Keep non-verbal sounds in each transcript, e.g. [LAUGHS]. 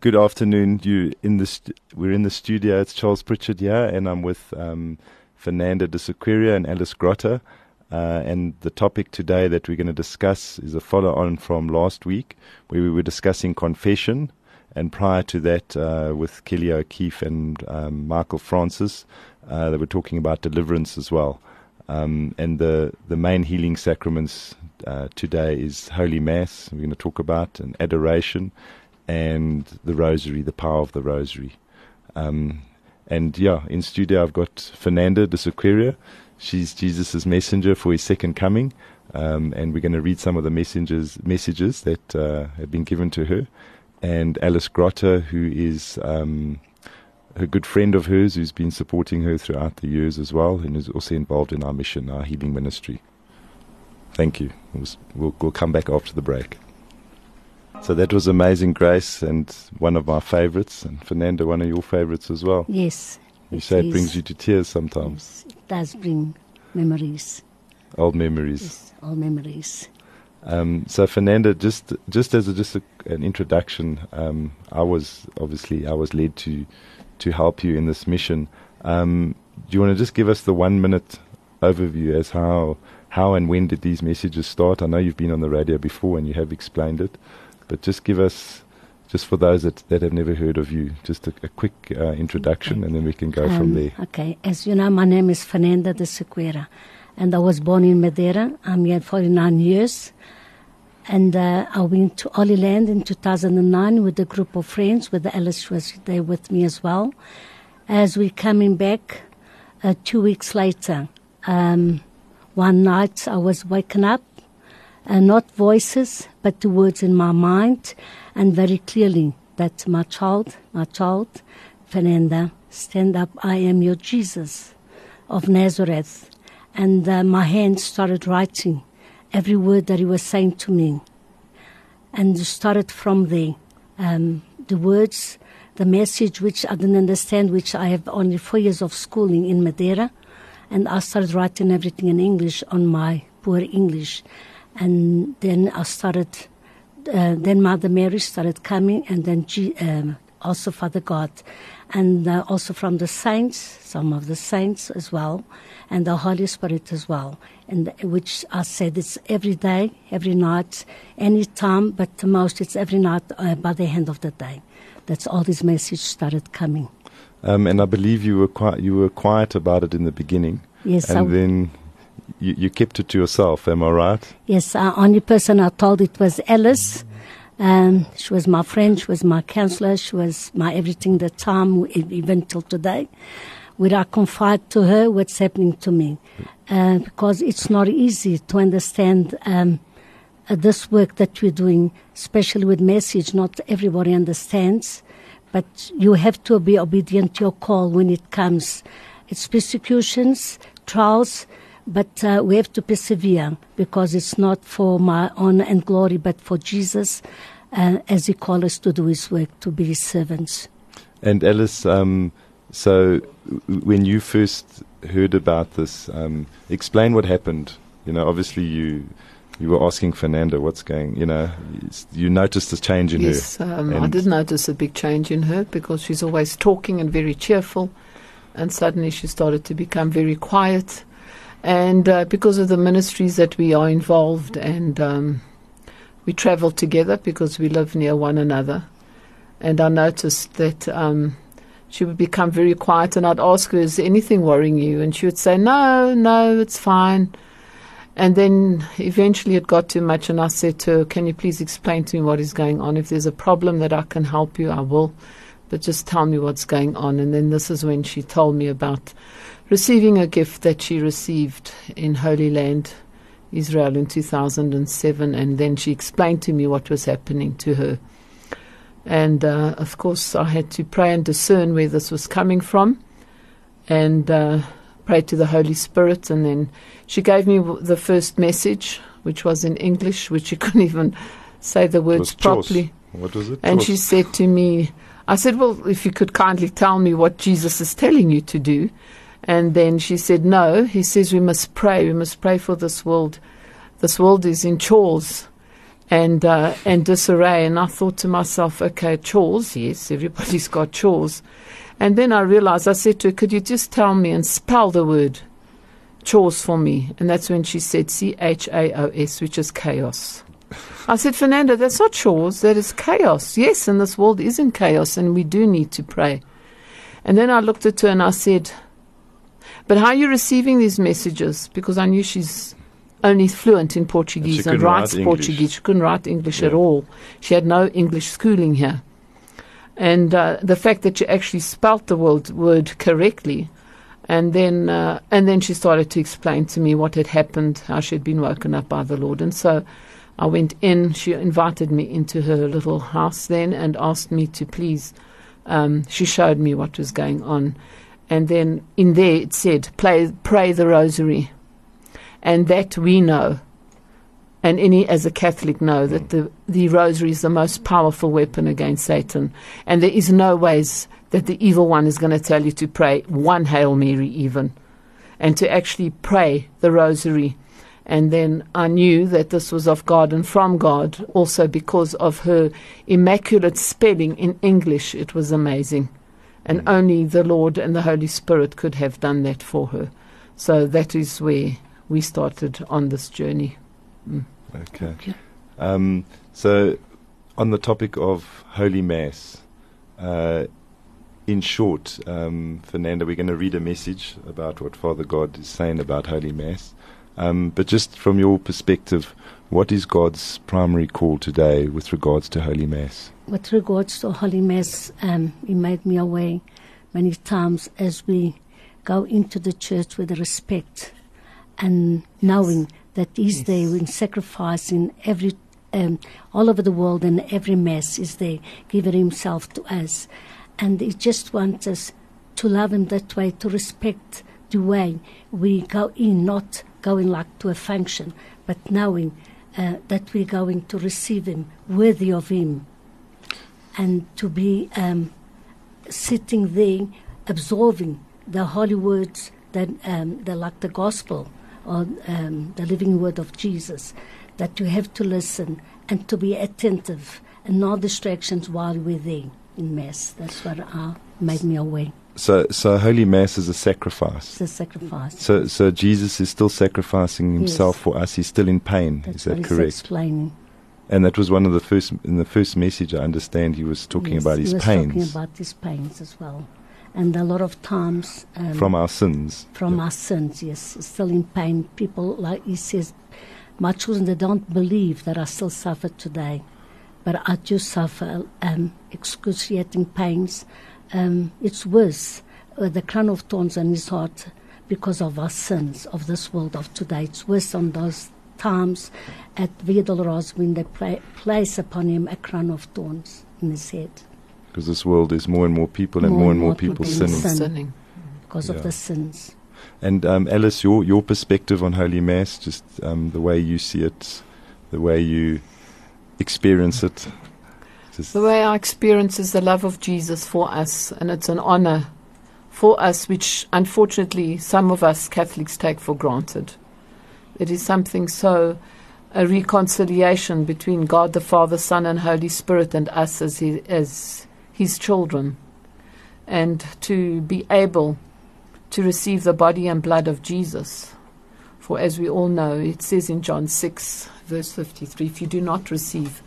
good afternoon. You in the st- we're in the studio. It's Charles Pritchard here, and I'm with um, Fernanda de Sequeira and Alice Grotta. Uh, and the topic today that we're going to discuss is a follow on from last week, where we were discussing confession. And prior to that, uh, with Kelly O'Keefe and um, Michael Francis, uh, they were talking about deliverance as well. Um, and the, the main healing sacraments uh, today is Holy Mass, we're going to talk about, and adoration and the rosary, the power of the rosary. Um, and yeah, in studio I've got Fernanda de Sequeira. She's Jesus' messenger for his second coming. Um, and we're going to read some of the messages, messages that uh, have been given to her. And Alice Grotta, who is um, a good friend of hers, who's been supporting her throughout the years as well, and is also involved in our mission, our healing ministry. Thank you. We'll, we'll come back after the break. So that was Amazing Grace and one of my favorites, and Fernanda, one of your favorites as well. Yes. You it say it brings you to tears sometimes. Yes, it does bring memories. Old memories. Yes, old memories. Um, so Fernanda, just just as a, just a, an introduction, um, I was obviously I was led to to help you in this mission. Um, do you want to just give us the one minute overview as how how and when did these messages start? I know you've been on the radio before and you have explained it. But just give us, just for those that, that have never heard of you, just a, a quick uh, introduction okay. and then we can go um, from there. Okay. As you know, my name is Fernanda de Sequeira and I was born in Madeira. I'm here 49 years. And uh, I went to Holy Land in 2009 with a group of friends, with Alice was there with me as well. As we coming back, uh, two weeks later, um, one night I was waken up and not voices, but the words in my mind, and very clearly that my child, my child, Fernanda, stand up, I am your Jesus of Nazareth. And uh, my hand started writing every word that he was saying to me. And started from there. Um, the words, the message which I didn't understand, which I have only four years of schooling in Madeira. And I started writing everything in English on my poor English and then I started. Uh, then Mother Mary started coming, and then G, um, also Father God, and uh, also from the saints, some of the saints as well, and the Holy Spirit as well, and which I said it's every day, every night, any time, but the most it's every night uh, by the end of the day. That's all this message started coming. Um, and I believe you were quiet, you were quiet about it in the beginning. Yes, and I then you, you kept it to yourself, am I right? Yes, uh, only person I told it was Alice. Um, she was my friend, she was my counselor, she was my everything the time, even till today. Where I confide to her what's happening to me. Uh, because it's not easy to understand um, uh, this work that we're doing, especially with message. Not everybody understands, but you have to be obedient to your call when it comes. It's persecutions, trials, but uh, we have to persevere because it's not for my honor and glory, but for Jesus, uh, as He calls us to do His work, to be His servants. And Alice, um, so when you first heard about this, um, explain what happened. You know, obviously you you were asking Fernanda what's going. You know, you noticed a change in yes, her. Yes, um, I did notice a big change in her because she's always talking and very cheerful, and suddenly she started to become very quiet and uh, because of the ministries that we are involved and um, we travel together because we live near one another. And I noticed that um, she would become very quiet, and I'd ask her, Is anything worrying you? And she would say, No, no, it's fine. And then eventually it got too much, and I said to her, Can you please explain to me what is going on? If there's a problem that I can help you, I will. But just tell me what's going on. And then this is when she told me about receiving a gift that she received in Holy Land, Israel, in 2007. And then she explained to me what was happening to her. And uh, of course, I had to pray and discern where this was coming from and uh, pray to the Holy Spirit. And then she gave me the first message, which was in English, which she [LAUGHS] couldn't even say the words properly. What was it? And she said to me, I said, Well, if you could kindly tell me what Jesus is telling you to do. And then she said, No, he says we must pray. We must pray for this world. This world is in chores. and uh, and disarray. And I thought to myself, okay, chores, yes, everybody's got chores. And then I realized, I said to her, could you just tell me and spell the word chores for me? And that's when she said C H A O S, which is chaos. I said, Fernanda, that's not chores, that is chaos. Yes, and this world is in chaos, and we do need to pray. And then I looked at her and I said, But how are you receiving these messages? Because I knew she's only fluent in Portuguese and, write writes. Portuguese. She couldn't write English at all. She had no English schooling here. And uh, the fact that she actually spelt the word, word correctly. And then, uh, and then she started to explain to me what had happened, how she had been woken up by the Lord. And so I went in. She invited me into her little house then and asked me to please. Um, she showed me what was going on, and then in there it said, "Play, pray the rosary," and that we know, and any as a Catholic know that the the rosary is the most powerful weapon against Satan, and there is no ways that the evil one is going to tell you to pray one Hail Mary even, and to actually pray the rosary. And then I knew that this was of God and from God, also because of her immaculate spelling in English. It was amazing. And only the Lord and the Holy Spirit could have done that for her. So that is where we started on this journey. Okay. Okay. Um, so, on the topic of Holy Mass, uh, in short, um, Fernanda, we're going to read a message about what Father God is saying about Holy Mass. Um, but just from your perspective, what is God's primary call today with regards to Holy Mass? With regards to Holy Mass, um, He made me aware many times as we go into the church with respect and knowing that He's there in sacrificing every um, all over the world and every Mass is there, giving Himself to us. And He just wants us to love Him that way, to respect the way we go in, not going like to a function, but knowing uh, that we're going to receive Him, worthy of Him and to be um, sitting there absorbing the holy words that um, they're like the gospel or um, the living word of Jesus, that you have to listen and to be attentive and no distractions while we're there in Mass. That's what uh, made me aware. So, so Holy Mass is a sacrifice. It's a sacrifice. So, so Jesus is still sacrificing himself Yes. for us. He's still in pain. That's is that he's correct? explaining. And that was one of the first in the first message. I understand he was talking Yes, about his pains. he was talking about his pains as well. And a lot of times um, from our sins. from our sins, yes, still in pain. People, like he says, my children, they don't believe that I still suffer today, but I do suffer um, excruciating pains. Um, it's worse, uh, the crown of thorns on his heart because of our sins of this world of today. It's worse on those times at Via Dolorosa when they pla place upon him a crown of thorns in his head because this world is more and more people and more, and more people, people sinning. sin. Sinning. because Yeah. of the sins. And um, Alice, your your perspective on Holy Mass, just um, the way you see it, the way you experience it. Just The way I experience is the love of Jesus for us, and it's an honor for us, which unfortunately some of us Catholics take for granted. It is something so a reconciliation between God the Father, Son, and Holy Spirit, and us as His, as His children, and to be able to receive the body and blood of Jesus. For as we all know, it says in John 6, verse 53, if you do not receive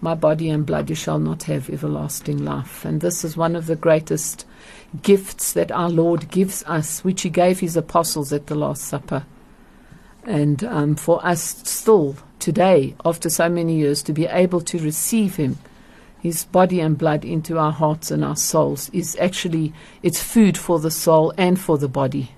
my body and blood, you shall not have everlasting life. And this is one of the greatest gifts that our Lord gives us, which He gave His apostles at the Last Supper. And um, for us still today, after so many years, to be able to receive Him, His body and blood into our hearts and our souls, is actually it's food for the soul and for the body.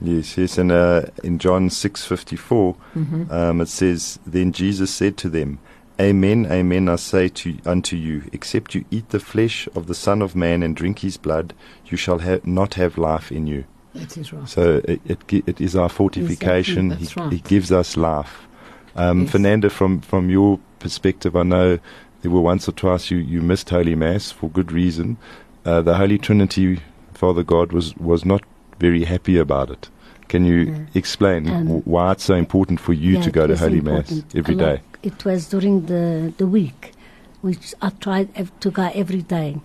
yes, yes. And uh, in John six fifty four, Mm-hmm. um, it says, "Then Jesus said to them." Amen, amen, I say to unto you, except you eat the flesh of the Son of Man and drink his blood, you shall ha- not have life in you. That is right. So it it, it is our fortification. Exactly, that's he, right. he gives us life. Um, Yes. Fernanda, from from your perspective, I know there were once or twice you, you missed Holy Mass for good reason. Uh, the Holy Trinity, Father God, was was not very happy about it. Can you Mm. explain Um, why it's so important for you Yeah, to go to Holy Mass every day? It was during the, the week, which I tried to go every day.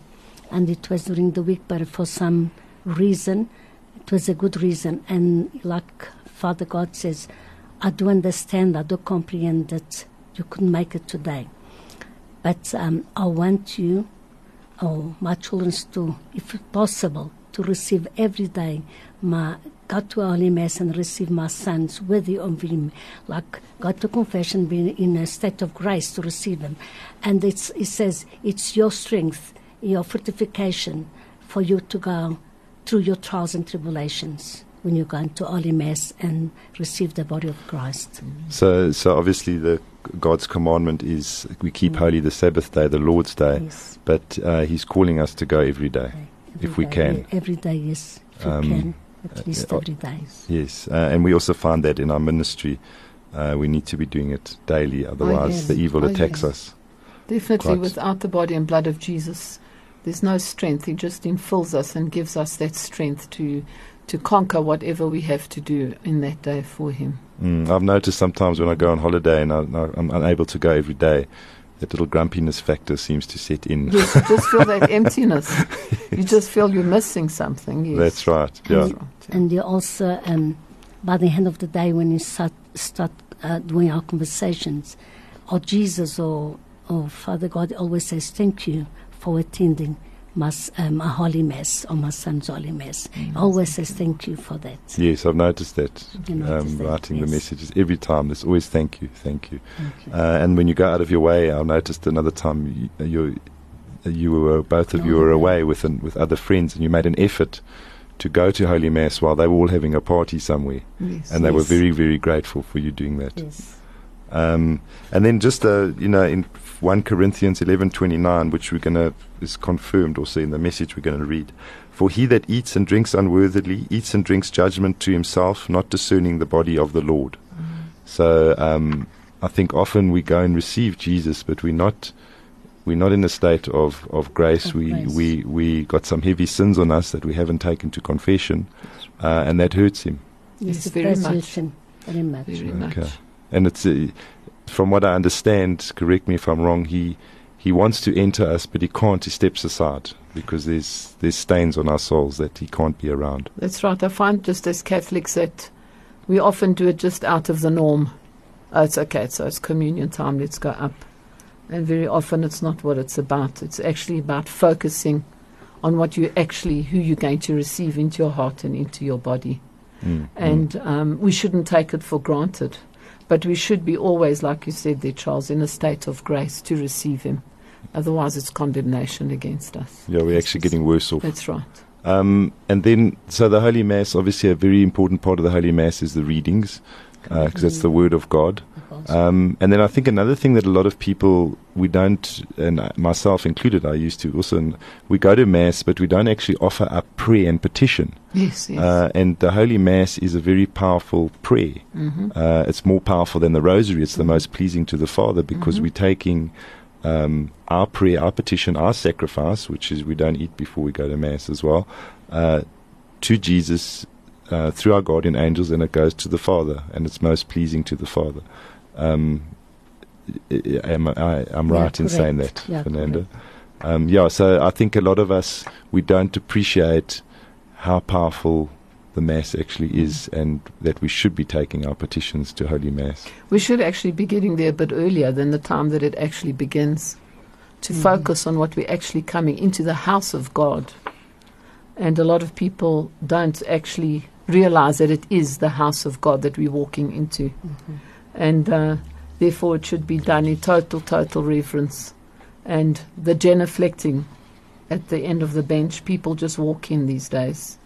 And it was during the week, but for some reason, it was a good reason. And like Father God says, I do understand, I do comprehend that you couldn't make it today. But um, I want you, or my children to, if possible, to receive every day my go to Holy Mass and receive my sons worthy of him, like go to confession, be in a state of grace to receive them. And it's, it says it's your strength, your fortification for you to go through your trials and tribulations when you go into Holy Mass and receive the body of Christ. So, so obviously, the God's commandment is we keep Mm. holy the Sabbath day, the Lord's day, Yes. but uh, He's calling us to go every day. Every If we day, can. Every day, yes. If Um, can. At least uh, every day. Yes, uh, and we also find that in our ministry, uh, we need to be doing it daily. Otherwise, yes. the evil Oh, attacks yes. us. Definitely, Quite. without the body and blood of Jesus, there's no strength. He just infills us and gives us that strength to to conquer whatever we have to do in that day for Him. Mm, I've noticed sometimes when I go on holiday and I, I'm unable to go every day, that little grumpiness factor seems to set in. Yes, you just feel that [LAUGHS] emptiness. You just feel you're missing something. Yes. That's right. Yeah. That's right. yeah. And you also, um, by the end of the day, when you start, start uh, doing our conversations, or Jesus or, or Father God always says, Thank you for attending my, s- uh, my Holy Mass or my son's Holy Mass. Always says, Thank you for that. Yes, I've noticed that. You notice Um, that, writing the messages every time, there's always thank you, thank you. Thank you. Uh, and when you go out of your way, I noticed another time you, you, you were both of you Oh, were okay. away with an, with other friends, and you made an effort to go to Holy Mass while they were all having a party somewhere, Yes, and they were very very grateful for you doing that. yes. Um, and then just uh, you know in one Corinthians eleven twenty nine, which we're gonna is confirmed also in the message we're gonna read. For he that eats and drinks unworthily eats and drinks judgment to himself, not discerning the body of the Lord. So um, I think often we go and receive Jesus, but we're not we're not in a state of, of grace. Of we grace. we we got some heavy sins on us that we haven't taken to confession, uh, and that hurts him. Yes, it very does hurt much. very much. Very Okay. And it's uh, from what I understand. Correct me if I'm wrong. He he wants to enter us, but he can't. He steps aside because there's there's stains on our souls that he can't be around. That's right. I find just as Catholics that we often do it just out of the norm. Oh, it's okay, so it's communion time, let's go up. And very often it's not what it's about. It's actually about focusing on what you actually, who you're going to receive into your heart and into your body. Mm, And um, we shouldn't take it for granted. But we should be always, like you said there, Charles, in a state of grace to receive Him. Otherwise, it's condemnation against us. mm. yeah, we're actually getting worse off. That's right. Um, and then, so the Holy Mass, obviously, a very important part of the Holy Mass is the readings, because that's the Word of God. Um, and then I think another thing that a lot of people we don't, and myself included, I used to also, and we go to Mass, but we don't actually offer up prayer and petition. Yes, yes. Uh, and the Holy Mass is a very powerful prayer. Mm-hmm. Uh, it's more powerful than the Rosary. It's the most pleasing to the Father because Mhm. we're taking um, our prayer, our petition, our sacrifice, which is we don't eat before we go to Mass as well, uh, to Jesus uh, through our guardian angels, and it goes to the Father, and it's most pleasing to the Father. Um, I, I- am I, I'm Yeah, right in saying that, correct. Yeah, Fernanda. Um, yeah, so I think a lot of us we don't appreciate how powerful the Mass actually is, and that we should be taking our petitions to Holy Mass. We should actually be getting there a bit earlier than the time that it actually begins to Mhm. focus on what we're actually coming into the house of God. And a lot of people don't actually realize that it is the house of God that we're walking into. Mhm. And uh, therefore, it should be done in total, total reverence. And the genuflecting at the end of the bench, people just walk in these days.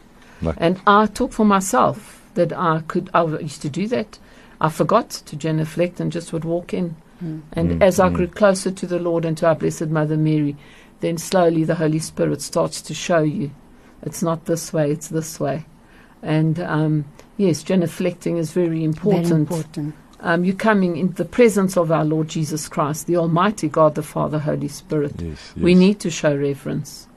Like- And I talk for myself that I could, I used to do that. I forgot to genuflect and just would walk in. Mm. And Mm, as I mm. grew closer to the Lord and to our Blessed Mother Mary, then slowly the Holy Spirit starts to show you it's not this way, it's this way. And um, yes, genuflecting is very Very important. Um, you're coming in the presence of our Lord Jesus Christ, the Almighty God, the Father, Holy Spirit. Yes, We need to show reverence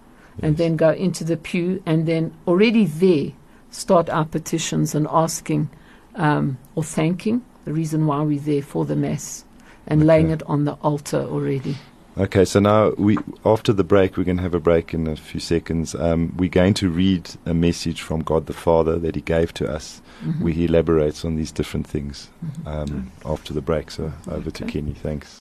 and then go into the pew and then already there start our petitions and asking um, or thanking the reason why we're there for the Mass and Okay. laying it on the altar already. Okay, so now we after the break, we're going to have a break in a few seconds. Um, we're going to read a message from God the Father that He gave to us, Mhm. where He elaborates on these different things Mhm. um, after the break. So over to Okay. Kenny. Thanks.